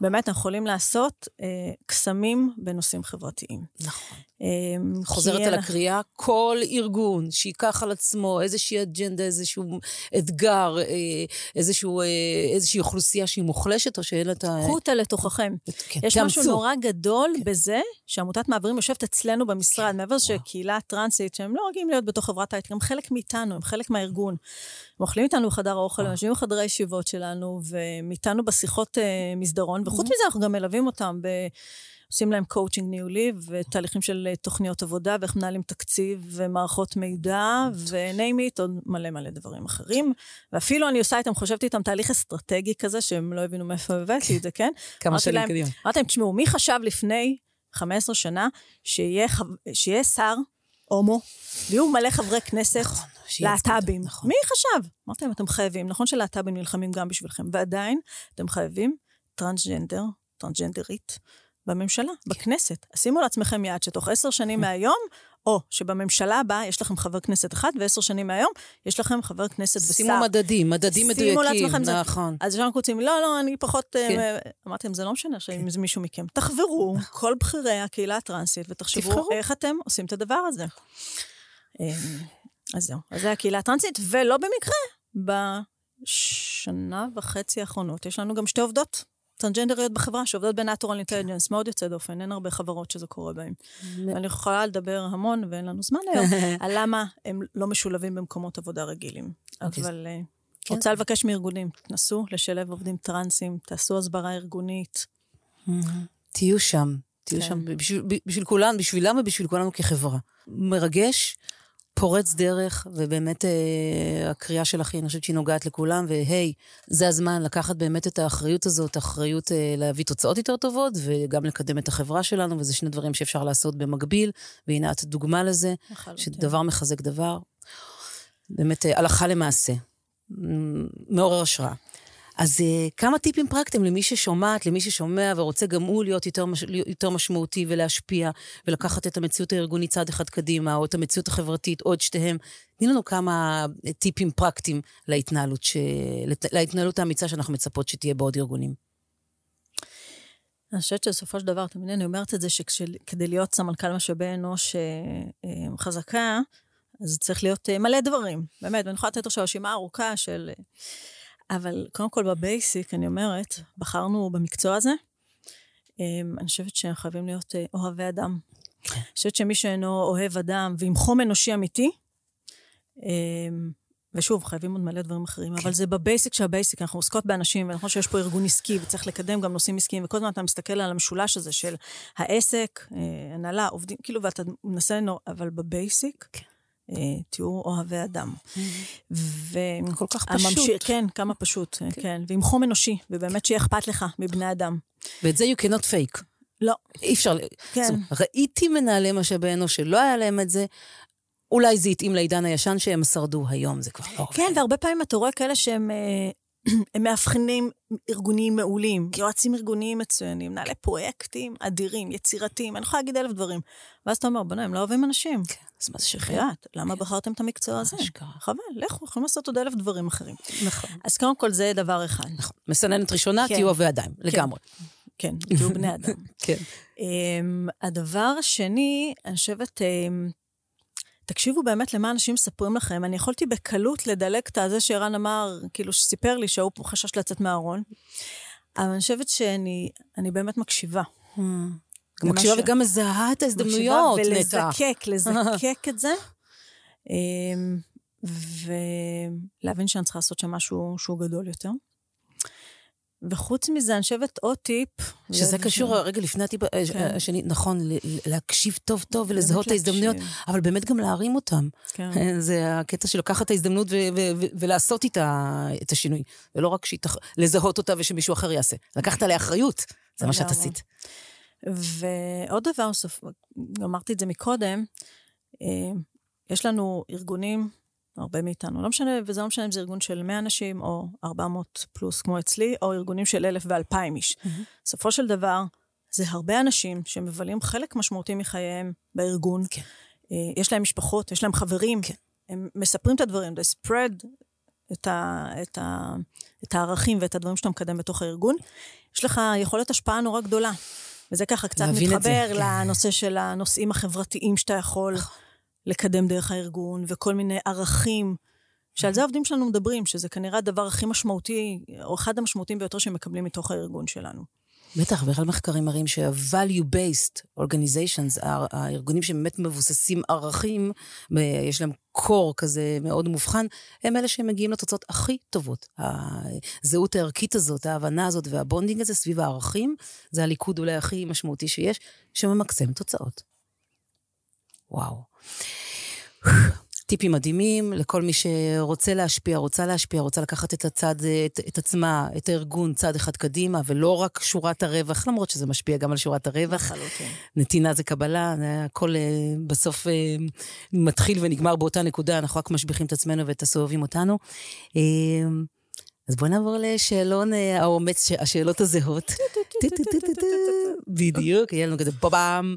באמת, אנחנו יכולים לעשות אה, קסמים בנושאים חברתיים. נכון. אה, חוזרת על הקריאה, כל ארגון שייקח על עצמו איזושהי אג'נדה, איזשהו אתגר, אה, איזשהו, אה, איזושהי אוכלוסייה שהיא מוחלשת, או שאין לה את ה... קחו אותה לתוככם. כן, יש תאמצו. משהו נורא גדול כן. בזה שעמותת מעברים יושבת אצלנו במשרד, כן. מעבר שקהילה טרנסית, שהם לא רגילים להיות בתוך חברת הייטק, הם חלק מאיתנו, הם חלק מהארגון. הם אוכלים איתנו בחדר האוכל, הם יושבים בחדרי הישיבות שלנו, ומאיתנו בשיחות אה, מסדרון, וחוץ מזה אנחנו גם מלווים אותם ב... עושים להם קואוצ'ינג ניהולי ותהליכים של אה, תוכניות עבודה ואיך מנהלים תקציב ומערכות מידע ו-name it, עוד מלא מלא דברים אחרים. ואפילו אני עושה איתם, חושבת איתם תהליך אסטרטגי כזה, שהם לא הבינו מאיפה הבאתי את זה, כן? כמה שנים קדימה. אמרתי להם, תשמעו, מי חשב לפני 15 שנה שיהיה, שיהיה שר הומו, ויהיו מלא חברי כנסת נכון, להט"בים? נכון. מי חשב? אמרתי להם, אתם חייבים, נכון שלהט"בים נלחמים גם בשבילכם, ועדיין אתם חייבים טרנסג'נדר, טרנסג'נדרית, בממשלה, כן. בכנסת. שימו לעצמכם יעד שתוך עשר שנים מהיום, או שבממשלה הבאה יש לכם חבר כנסת אחד, ועשר שנים מהיום יש לכם חבר כנסת ושר. שימו מדדים, מדדים מדויקים, נכון. אז ישר רוצים, לא, לא, אני פחות... אה, כן. אמרתי להם, זה לא משנה שאם כן. זה מישהו מכם. תחברו, נכון. כל בכירי הקהילה הטרנסית, ותחשבו איך אתם עושים את הדבר הזה. אמ, אז זהו, אז זה הקהילה הטרנסית, ולא במקרה, בשנה וחצי האחרונות יש לנו גם שתי עובדות טרנסג'נדריות בחברה שעובדות בנטורל אינטליג'נס, מאוד יוצא דופן, אין הרבה חברות שזה קורה בהן. ואני יכולה לדבר המון, ואין לנו זמן היום, [laughs] על למה הם לא משולבים במקומות עבודה רגילים. אוקיי. אבל אה, כן. רוצה לבקש מארגונים, תנסו לשלב עובדים טרנסים, תעשו הסברה ארגונית. תהיו שם, תהיו כן. שם בשביל כולנו, בשבילם ובשביל כולנו כחברה. מרגש. פורץ דרך, ובאמת אה, הקריאה שלך, אני חושבת שהיא נוגעת לכולם, והי, זה הזמן לקחת באמת את האחריות הזאת, האחריות אה, להביא תוצאות יותר טובות, וגם לקדם את החברה שלנו, וזה שני דברים שאפשר לעשות במקביל, והנה את דוגמה לזה, שדבר מחזק דבר. באמת, אה, הלכה למעשה. מעורר השראה. אז uh, כמה טיפים פרקטיים למי ששומעת, למי ששומע ורוצה גם הוא להיות יותר, מש, יותר משמעותי ולהשפיע ולקחת את המציאות הארגונית צעד אחד קדימה, או את המציאות החברתית, או את שתיהם. תני לנו כמה אה, טיפים פרקטיים להתנהלות, ש... להתנהלות האמיצה שאנחנו מצפות שתהיה בעוד ארגונים. אני חושבת שבסופו של דבר, תמיד אני אומרת את זה, שכדי להיות סמנכ"ל משאבי אנוש אה, חזקה, אז צריך להיות מלא דברים, באמת, ואני יכולה לתת עכשיו רשימה ארוכה של... אבל קודם כל ב basic, אני אומרת, בחרנו במקצוע הזה. אמ, אני חושבת שאנחנו חייבים להיות אה, אוהבי אדם. כן. אני חושבת שמי שאינו אוהב אדם ועם חום אנושי אמיתי, אמ, ושוב, חייבים עוד מלא דברים אחרים, כן. אבל זה ב basic של ה basic, אנחנו עוסקות באנשים, ונכון שיש פה ארגון עסקי, וצריך לקדם גם נושאים עסקיים, וכל הזמן אתה מסתכל על המשולש הזה של העסק, אה, הנהלה, עובדים, כאילו, ואתה מנסה, אבל בבייסיק, כן. אה, תהיו אוהבי אדם. ו... כל כך פשוט. כן, כמה פשוט, כן. כן. ועם חום אנושי, ובאמת שיהיה אכפת לך מבני אדם. ואת זה you cannot fake. לא. אי אפשר... כן. זאת, ראיתי מנהלי משאבי אנוש שלא היה להם את זה. אולי זה התאים לעידן הישן שהם שרדו היום, זה כבר לא... כן, והרבה פעמים אתה רואה כאלה שהם... [clears throat] הם מאבחנים ארגוניים מעולים, יועצים ארגוניים מצוינים, מנהלי פרויקטים אדירים, יצירתיים, אני יכולה להגיד אלף דברים. ואז אתה אומר, בוא'נה, הם לא אוהבים אנשים. כן, אז מה זה שחרר? בחייאת, למה כן. בחרתם את המקצוע הזה? אשכרה. חבל, לכו, יכולים לעשות עוד אלף דברים אחרים. נכון. אז קודם כל, זה דבר אחד. נכון. מסננת ראשונה, כן. תהיו אוהבי ידיים, לגמרי. כן, תהיו בני אדם. [laughs] כן. Um, הדבר השני, אני חושבת, um, תקשיבו באמת למה אנשים מספרים לכם. אני יכולתי בקלות לדלג את הזה שערן אמר, כאילו, שסיפר לי שהוא חשש לצאת מהארון, אבל אני חושבת שאני אני באמת מקשיבה. גם למה מקשיבה ש- וגם מזהה את ההזדמנויות, נטע. ולזקק, לזקק את זה. [laughs] אמ, ולהבין שאני צריכה לעשות שם משהו שהוא גדול יותר. וחוץ מזה, אני חושבת עוד טיפ. שזה זה- קשור, רגע לפני הטיפ כן. השני, נכון, להקשיב טוב טוב ולזהות את ההזדמנויות. אבל באמת גם להרים אותם. כן. [laughs] זה הקטע של לקחת את ההזדמנות ו- ו- ו- ולעשות איתה את השינוי. ולא רק שהיא לזהות אותה ושמישהו אחר יעשה. לקחת עליה אחריות, זה מה שאת. עשית. ועוד דבר נוסף, אמרתי את זה מקודם, אה, יש לנו ארגונים, הרבה מאיתנו, לא משנה, וזה לא משנה אם זה ארגון של 100 אנשים או 400 פלוס כמו אצלי, או ארגונים של 1,000 ו-2,000 איש. בסופו של דבר, זה הרבה אנשים שמבלים חלק משמעותי מחייהם בארגון. כן. אה, יש להם משפחות, יש להם חברים, כן. הם מספרים את הדברים, they spread את, ה, את, ה, את הערכים ואת הדברים שאתה מקדם בתוך הארגון. יש לך יכולת השפעה נורא גדולה. וזה ככה קצת את זה, מתחבר כן. לנושא של הנושאים החברתיים שאתה יכול לקדם דרך הארגון, וכל מיני ערכים, שעל זה העובדים שלנו מדברים, שזה כנראה הדבר הכי משמעותי, או אחד המשמעותיים ביותר שהם מקבלים מתוך הארגון שלנו. בטח, בכלל מחקרים מראים שה-value-based organizations, הא- הארגונים שבאמת מבוססים ערכים, יש להם קור כזה מאוד מובחן, הם אלה שמגיעים לתוצאות הכי טובות. הזהות הערכית הזאת, ההבנה הזאת והבונדינג הזה סביב הערכים, זה הליכוד אולי הכי משמעותי שיש, שממקסם תוצאות. וואו. טיפים מדהימים לכל מי שרוצה להשפיע, רוצה להשפיע, רוצה לקחת את הצד, את, את עצמה, את הארגון צעד אחד קדימה, ולא רק שורת הרווח, למרות שזה משפיע גם על שורת הרווח. לחלוטין. נתינה זה קבלה, הכל אה, בסוף אה, מתחיל ונגמר באותה נקודה, אנחנו רק משביחים את עצמנו ואת הסובבים אותנו. אה, אז בואו נעבור לשאלון האומץ, השאלות הזהות. בדיוק, יהיה לנו כזה בובם.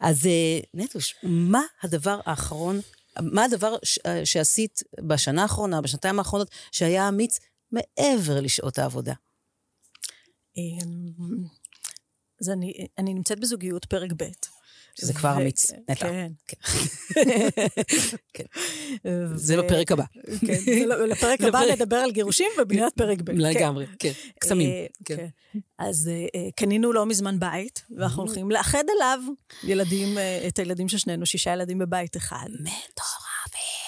אז נטוש, מה הדבר האחרון, מה הדבר שעשית בשנה האחרונה, בשנתיים האחרונות, שהיה אמיץ מעבר לשעות העבודה? אז אני נמצאת בזוגיות פרק ב'. שזה כבר אמיץ, נטע. כן. [laughs] כן. ו- זה בפרק הבא. כן, ול- לפרק [laughs] הבא נדבר על גירושים ובניית פרק ב'. [laughs] כן. לגמרי, כן. קסמים, אה, כן. כן. אז אה, אה, קנינו לא מזמן בית, ואנחנו הולכים לאחד אליו ילדים, את הילדים של שנינו, שישה ילדים בבית אחד. מטורף.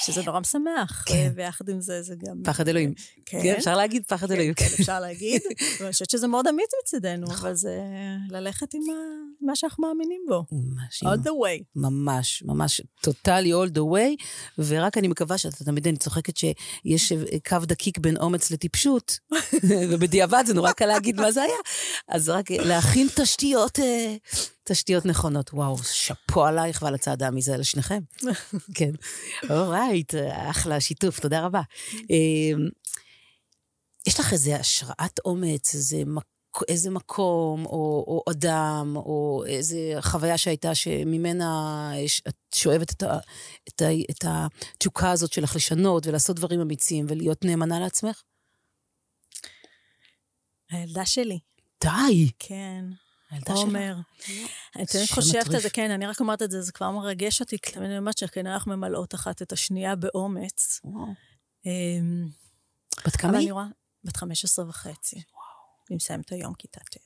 שזה נורא משמח, כן. ויחד עם זה, זה גם... פחד אלוהים. כן. כן, אפשר להגיד פחד אלוהים. כן, אפשר להגיד. [laughs] ואני חושבת שזה מאוד אמיץ מצידנו, נכון. אבל זה ללכת עם מה שאנחנו מאמינים בו. ממש, all the way. ממש, ממש, טוטאלי all the way, ורק אני מקווה שאתה תמיד, אני צוחקת שיש קו דקיק בין אומץ לטיפשות, [laughs] ובדיעבד זה נורא קל להגיד מה זה היה. אז רק להכין תשתיות, אה, תשתיות נכונות. וואו, שאפו עלייך ועל הצעד הזה לשניכם. [laughs] כן. אורייט, אחלה שיתוף, תודה רבה. אה, יש לך איזה השראת אומץ, איזה מקום, איזה מקום, או, או אדם, או איזה חוויה שהייתה שממנה יש- את שואבת את, ה, את, ה, את התשוקה הזאת שלך לשנות ולעשות דברים אמיצים ולהיות נאמנה לעצמך? הילדה שלי, די! כן. הילדה שלך. עומר. שם חושבת על. זה, כן, אני רק אומרת את זה, זה כבר מרגש אותי, כי אני אומרת שכנראה אנחנו ממלאות אחת את השנייה באומץ. אמ, בת כמה היא? בת 15 וחצי. היא מסיימת היום כיתה ט'.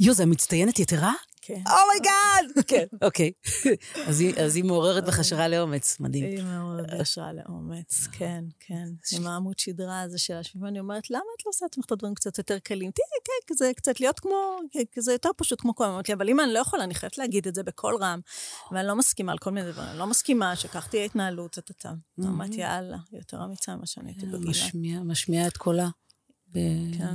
יו, זה מצטיינת יתרה? כן. oh my god! [laughs] כן, אוקיי. [laughs] אז היא- מעוררת בך השראה לאומץ, מדהים. היא מאוד בהשראה לאומץ, כן, כן. עם העמוד שדרה הזה של השבוע, אני אומרת, למה את לא עושה לעצמך את הדברים קצת יותר קלים? תראי, כן, כזה קצת להיות כמו, כזה יותר פשוט כמו כל אמרה לי, אבל אמא, אני לא יכולה, אני חייבת להגיד את זה בקול רם, ואני לא מסכימה על כל מיני דברים, אני לא מסכימה שכך תהיה התנהלות, טטטה. אמרתי, יאללה, יותר אמיצה ממה שאני הייתי בגילה. משמיע, משמיע את קולה. כן.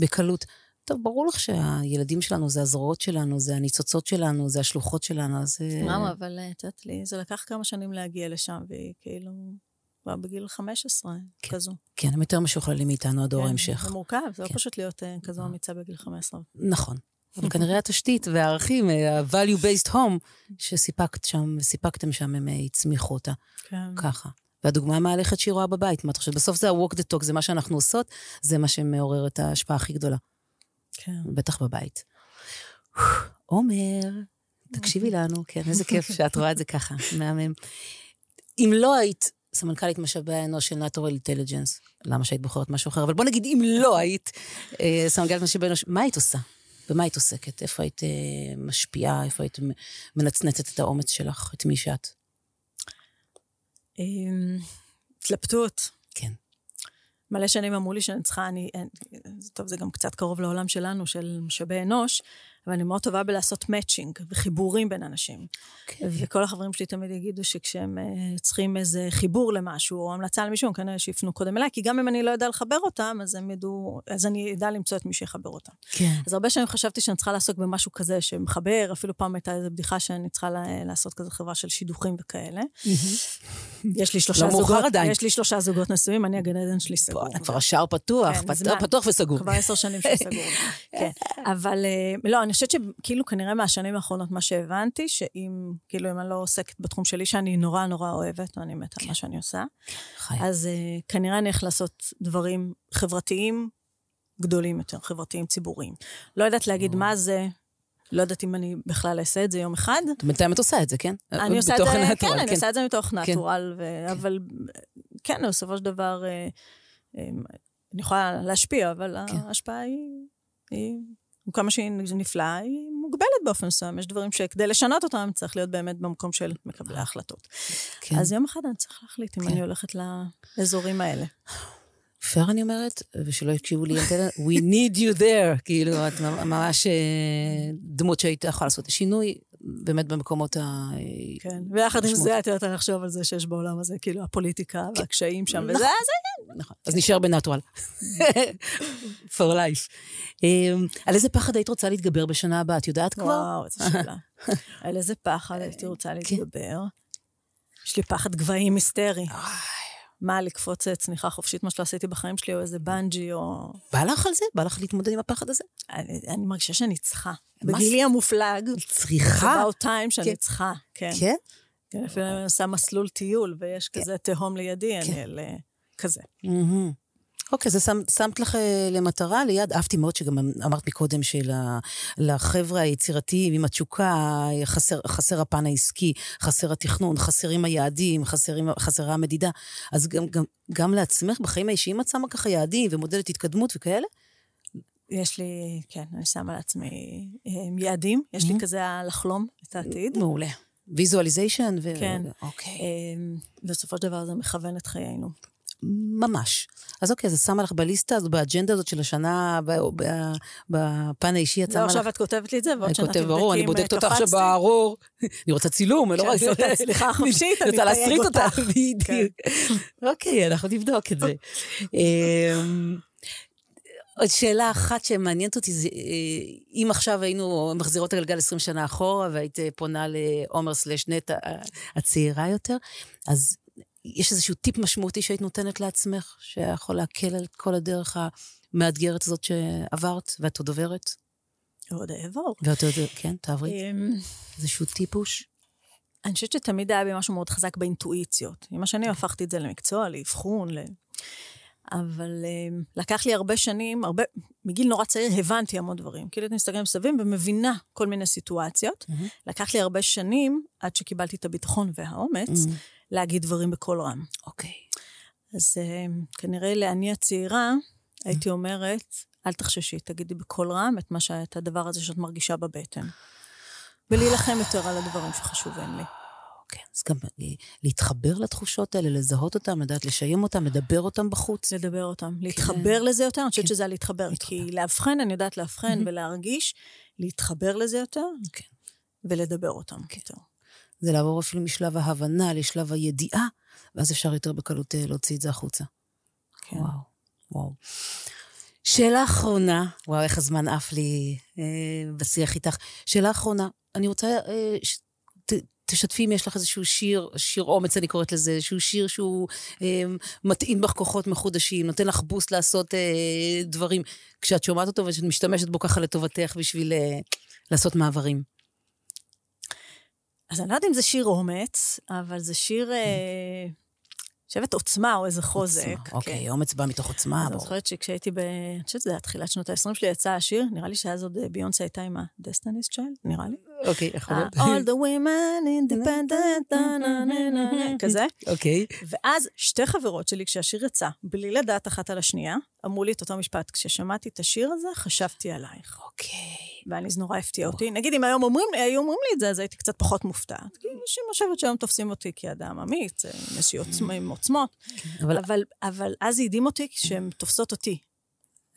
בקלות. טוב, ברור לך שהילדים שלנו זה הזרועות שלנו, זה הניצוצות שלנו, זה השלוחות שלנו, אז... אה, למה, אבל את יודעת לי, זה לקח כמה שנים להגיע לשם, והיא כאילו... כבר בגיל 15, כן. כזו. כן, הם יותר משוכללים מאיתנו, הדור כן, ההמשך. זה מורכב, זה לא כן. פשוט להיות אה, כזו אמיצה בגיל 15. נכון. [laughs] אבל כנראה התשתית והערכים, אה, ה-value-based home, שסיפקת שם, סיפקתם שם, הם אה, הצמיחו אותה כן. ככה. והדוגמה המהלכת שהיא רואה בבית, מה אתה חושב? בסוף זה ה-walk the talk, זה מה שאנחנו עושות, זה מה שמעורר את ההשפעה הכי גדולה, כן. בטח בבית. עומר, תקשיבי לנו, כן, איזה כיף [laughs] שאת רואה את זה ככה, מהמם. אם לא היית סמנכ"לית משאבי האנוש של Natural Intelligence, למה שהיית בוחרת משהו אחר? אבל בוא נגיד, אם לא היית אה, סמנכ"לית משאבי האנוש, מה היית עושה? במה היית עוסקת? איפה היית אה, משפיעה? איפה היית מנצנצת את האומץ שלך? את מי שאת? אמ, התלבטות. כן. מלא שנים אמרו לי שאני צריכה, אני, אני, טוב, זה גם קצת קרוב לעולם שלנו, של משאבי אנוש, אבל אני מאוד טובה בלעשות מאצ'ינג וחיבורים בין אנשים. כן. וכל החברים שלי תמיד יגידו שכשהם uh, צריכים איזה חיבור למשהו, או המלצה למישהו, הם כנראה שיפנו קודם אליי, כי גם אם אני לא יודע לחבר אותם, אז הם ידעו, אז אני אדע למצוא את מי שיחבר אותם. כן. אז הרבה שנים חשבתי שאני צריכה לעסוק במשהו כזה שמחבר, אפילו פעם הייתה איזו בדיחה שאני צריכה לעשות כזה חברה של שידוכים וכאלה. יש לי שלושה לא זוגות, עדיין. יש לי שלושה זוגות נשואים, אני הגן עדן שלי סגור. כבר השער פתוח, כן, פתוח. פתוח וסגור. כבר עשר שנים שהוא סגור. [laughs] כן. אבל אה, לא, אני חושבת שכאילו כנראה מהשנים האחרונות מה שהבנתי, שאם, כאילו, אם אני לא עוסקת בתחום שלי, שאני נורא נורא אוהבת, ואני מתה על מה שאני עושה, חי. אז אה, כנראה אני הולכת לעשות דברים חברתיים גדולים יותר, חברתיים ציבוריים. לא יודעת להגיד מה זה, לא יודעת אם אני בכלל אעשה את זה יום אחד. בינתיים את עושה את זה, כן? אני עושה את זה, כן, הנטורל, אני עושה את זה מתוך כן. נטורל, ו- אבל כן, בסופו של דבר, אה, אה, אני יכולה להשפיע, אבל כן. ההשפעה היא, היא, כמה שהיא נפלאה, היא מוגבלת באופן מסוים. יש דברים שכדי לשנות אותם, צריך להיות באמת במקום של מקבלי ההחלטות. כן. אז יום אחד אני צריך להחליט אם כן. אני הולכת לאזורים האלה. פייר אני אומרת, ושלא יקשיבו לי we need you there, כאילו, את ממש אה, דמות שהיית יכולה לעשות שינוי, באמת במקומות ה... כן, ויחד עם. זה, את יודעת לחשוב על זה שיש בעולם הזה, כאילו, הפוליטיקה והקשיים שם, נכון. וזה, אז נכון, אז נשאר בנטואל. [laughs] for life. אה, על איזה פחד היית רוצה להתגבר בשנה הבאה? את יודעת כבר? וואו, איזה שאלה. [laughs] על איזה פחד הייתי רוצה להתגבר. יש לי פחד גבהים היסטרי. מה, לקפוץ אה, צניחה חופשית, מה שלא עשיתי בחיים שלי, או איזה בנג'י, או... בא לך על זה? בא לך להתמודד עם הפחד הזה? אני, אני מרגישה שאני צריכה. בגילי המופלג, צריכה? about time שאני כן. צריכה, כן. כן? כן, אפילו אני עושה מסלול טיול, ויש כזה תהום לידי, אני על... אה, כזה. אוקיי, זה שם, שמת לך אה, למטרה ליד, אהבתי מאוד שגם אמרת מקודם שלחבר'ה היצירתיים עם התשוקה חסר, חסר הפן העסקי, חסר התכנון, חסרים היעדים, חסרים, חסרה המדידה. אז גם, גם, גם לעצמך בחיים האישיים את שמה ככה יעדים ומודלת התקדמות וכאלה? יש לי, כן, אני שמה לעצמי אה, יעדים, יש לי כזה לחלום את העתיד. מעולה. ויזואליזיישן ו... כן. אוקיי. אה, בסופו של דבר זה מכוון את חיינו. ממש. אז אוקיי, אז את שמה לך בליסטה הזאת, באג'נדה הזאת של השנה, בפן האישי, את לא, שמה לך... עכשיו את כותבת לי את זה, ועוד אני שנה תבדקי ברור, אני אם בודקת אותך קפצתי. שברור. [laughs] אני רוצה צילום, לא כן, רק... זאת הצליחה החופשית, אני אני רוצה להסריט אותך. בדיוק. אוקיי, אנחנו נבדוק את זה. [laughs] אמ, עוד שאלה אחת שמעניינת אותי, זה אה, אם עכשיו היינו מחזירות את הגלגל 20 שנה אחורה, והיית פונה לעומר סלש נטע הצעירה יותר, אז יש איזשהו טיפ משמעותי שהיית נותנת לעצמך, שיכול להקל על כל הדרך המאתגרת הזאת שעברת, ואת עוד עוברת? עוד אעבור. ואת עוד, כן, תעברי. אמ, איזשהו טיפוש? אני חושבת שתמיד היה בי משהו מאוד חזק באינטואיציות. עם השנים הפכתי את זה למקצוע, לאבחון, ל... אבל um, לקח לי הרבה שנים, הרבה, מגיל נורא צעיר הבנתי המון דברים. כאילו אני מסתכלת מסביב ומבינה כל מיני סיטואציות. מהמם. לקח לי הרבה שנים, עד שקיבלתי את הביטחון והאומץ, מהמם. להגיד דברים בקול רם. אוקיי. אז um, כנראה לאני הצעירה, הייתי אומרת, אל תחששי, תגידי בקול רם את, מה ש... את הדבר הזה שאת מרגישה בבטן. ולהילחם יותר על הדברים שחשובים לי. כן, אז גם אה, להתחבר לתחושות האלה, לזהות אותן, לדעת לשיים אותן, לדבר אותן בחוץ. לדבר אותם, להתחבר לזה יותר, אני חושבת כן. שזה להתחבר. להתחבר. כי לאבחן, אני יודעת לאבחן ולהרגיש, להתחבר לזה יותר, כן. ולדבר אותם כן. יותר. זה לעבור אפילו משלב ההבנה לשלב הידיעה, ואז אפשר יותר בקלות אה, להוציא את זה החוצה. כן. וואו, וואו. שאלה אחרונה, וואו, איך הזמן עף לי אה, בשיח איתך. שאלה אחרונה, אני רוצה אה, שתתני תשתפי אם יש לך איזשהו שיר, שיר אומץ אני קוראת לזה, איזשהו שיר שהוא אה, מטעין בך כוחות מחודשים, נותן לך בוסט לעשות אה, דברים. כשאת שומעת אותו ושאת משתמשת בו ככה לטובתך בשביל אה, לעשות מעברים. אז אני לא יודעת אם זה שיר אומץ, אבל זה שיר... אה, חושבת עוצמה או איזה חוזק. עוצמה, כן. אוקיי, אומץ בא מתוך עוצמה. אני זוכרת שכשהייתי ב... אני חושבת שזה היה תחילת שנות ה-20 שלי, יצא השיר, נראה לי שאז עוד אה, ביונסה הייתה עם ה-Destiny's Child, נראה לי. אוקיי, יכול להיות. All the women independent, כזה. אוקיי. ואז שתי חברות שלי, כשהשיר יצא, בלי לדעת אחת על השנייה, אמרו לי את אותו משפט. כששמעתי את השיר הזה, חשבתי עלייך. אוקיי. ואני זה נורא הפתיע אותי. נגיד, אם היום אומרים, היו אומרים לי את זה, אז הייתי קצת פחות מופתעת. כי אנשים חושבת שהיום תופסים אותי כאדם אמיץ, עם איזושהי עוצמות. אבל אז זה הדהים אותי כשהן תופסות אותי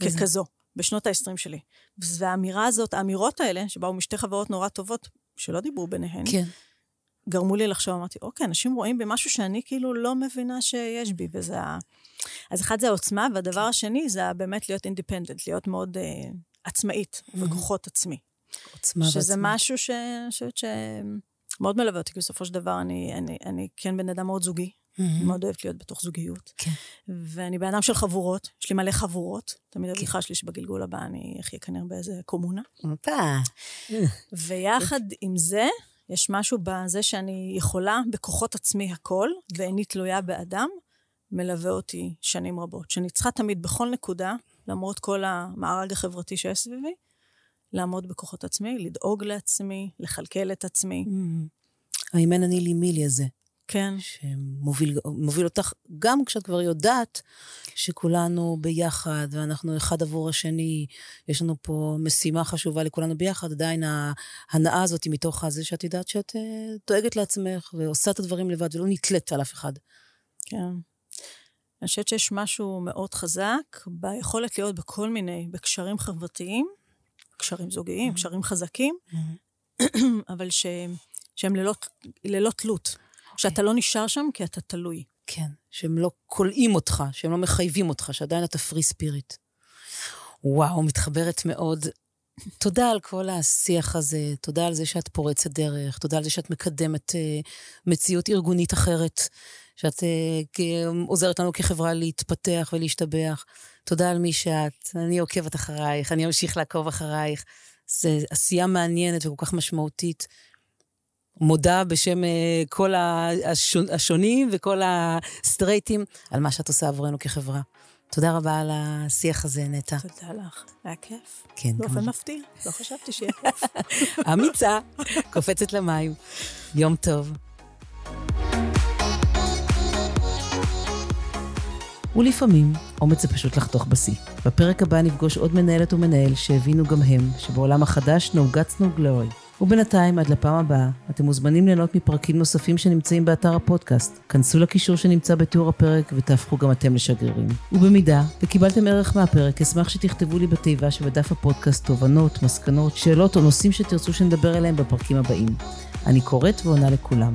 ככזו. בשנות ה-20 שלי. והאמירה הזאת, האמירות האלה, שבאו משתי חברות נורא טובות, שלא דיברו ביניהן, כן. גרמו לי לחשוב, אמרתי, אוקיי, אנשים רואים בי משהו שאני כאילו לא מבינה שיש בי, וזה ה... אז אחד זה העוצמה, והדבר השני זה באמת להיות אינדיפנדנט, להיות מאוד uh, עצמאית, mm-hmm. וכוחות עצמי. עוצמה ועצמי. שזה משהו שאני חושבת שמאוד מלווה אותי, כי בסופו של דבר אני, אני, אני כן בן אדם מאוד זוגי, Mm-hmm. מאוד אוהבת להיות בתוך זוגיות. כן. ואני בן אדם של חבורות, יש לי מלא חבורות. תמיד כן. הבדיחה שלי שבגלגול הבא אני אחיה כנראה באיזה קומונה. הופה. ויחד עם זה, יש משהו בזה שאני יכולה בכוחות עצמי הכל, ואיני תלויה באדם, מלווה אותי שנים רבות. שאני צריכה תמיד בכל נקודה, למרות כל המארג החברתי שיש סביבי, לעמוד בכוחות עצמי, לדאוג לעצמי, לכלכל את עצמי. האמן אני לי מילי הזה. כן. שמוביל אותך, גם כשאת כבר יודעת שכולנו ביחד, ואנחנו אחד עבור השני, יש לנו פה משימה חשובה לכולנו ביחד, עדיין ההנאה הזאת היא מתוך זה שאת יודעת שאת uh, דואגת לעצמך, ועושה את הדברים לבד, ולא נתלית על אף אחד. כן. אני חושבת שיש משהו מאוד חזק ביכולת להיות בכל מיני, בקשרים חברתיים, קשרים זוגיים, mm-hmm. קשרים חזקים, mm-hmm. [clears throat] אבל ש, שהם ללא, ללא תלות. שאתה לא נשאר שם כי אתה תלוי. כן, שהם לא כולאים אותך, שהם לא מחייבים אותך, שעדיין אתה פרי ספיריט. וואו, מתחברת מאוד. תודה על כל השיח הזה, תודה על זה שאת פורצת דרך, תודה על זה שאת מקדמת uh, מציאות ארגונית אחרת, שאת uh, עוזרת לנו כחברה להתפתח ולהשתבח. תודה על מי שאת, אני עוקבת אחרייך, אני אמשיך לעקוב אחרייך. זו עשייה מעניינת וכל כך משמעותית, מודה בשם אה, כל השונים וכל הסטרייטים על מה שאת עושה עבורנו כחברה. תודה רבה על השיח הזה, נטע. תודה לך, היה כיף. כן. באופן מפתיע, לא חשבתי שיהיה כיף. [laughs] אמיצה, קופצת למים. יום טוב. ולפעמים, אומץ זה פשוט לחתוך בשיא. בפרק הבא נפגוש עוד מנהלת ומנהל שהבינו גם הם שבעולם החדש no glory. ובינתיים, עד לפעם הבאה, אתם מוזמנים ליהנות מפרקים נוספים שנמצאים באתר הפודקאסט. כנסו לקישור שנמצא בתיאור הפרק ותהפכו גם אתם לשגרירים. ובמידה וקיבלתם ערך מהפרק, אשמח שתכתבו לי בתיבה שבדף הפודקאסט תובנות, מסקנות, שאלות או נושאים שתרצו שנדבר עליהם בפרקים הבאים. אני קוראת ועונה לכולם.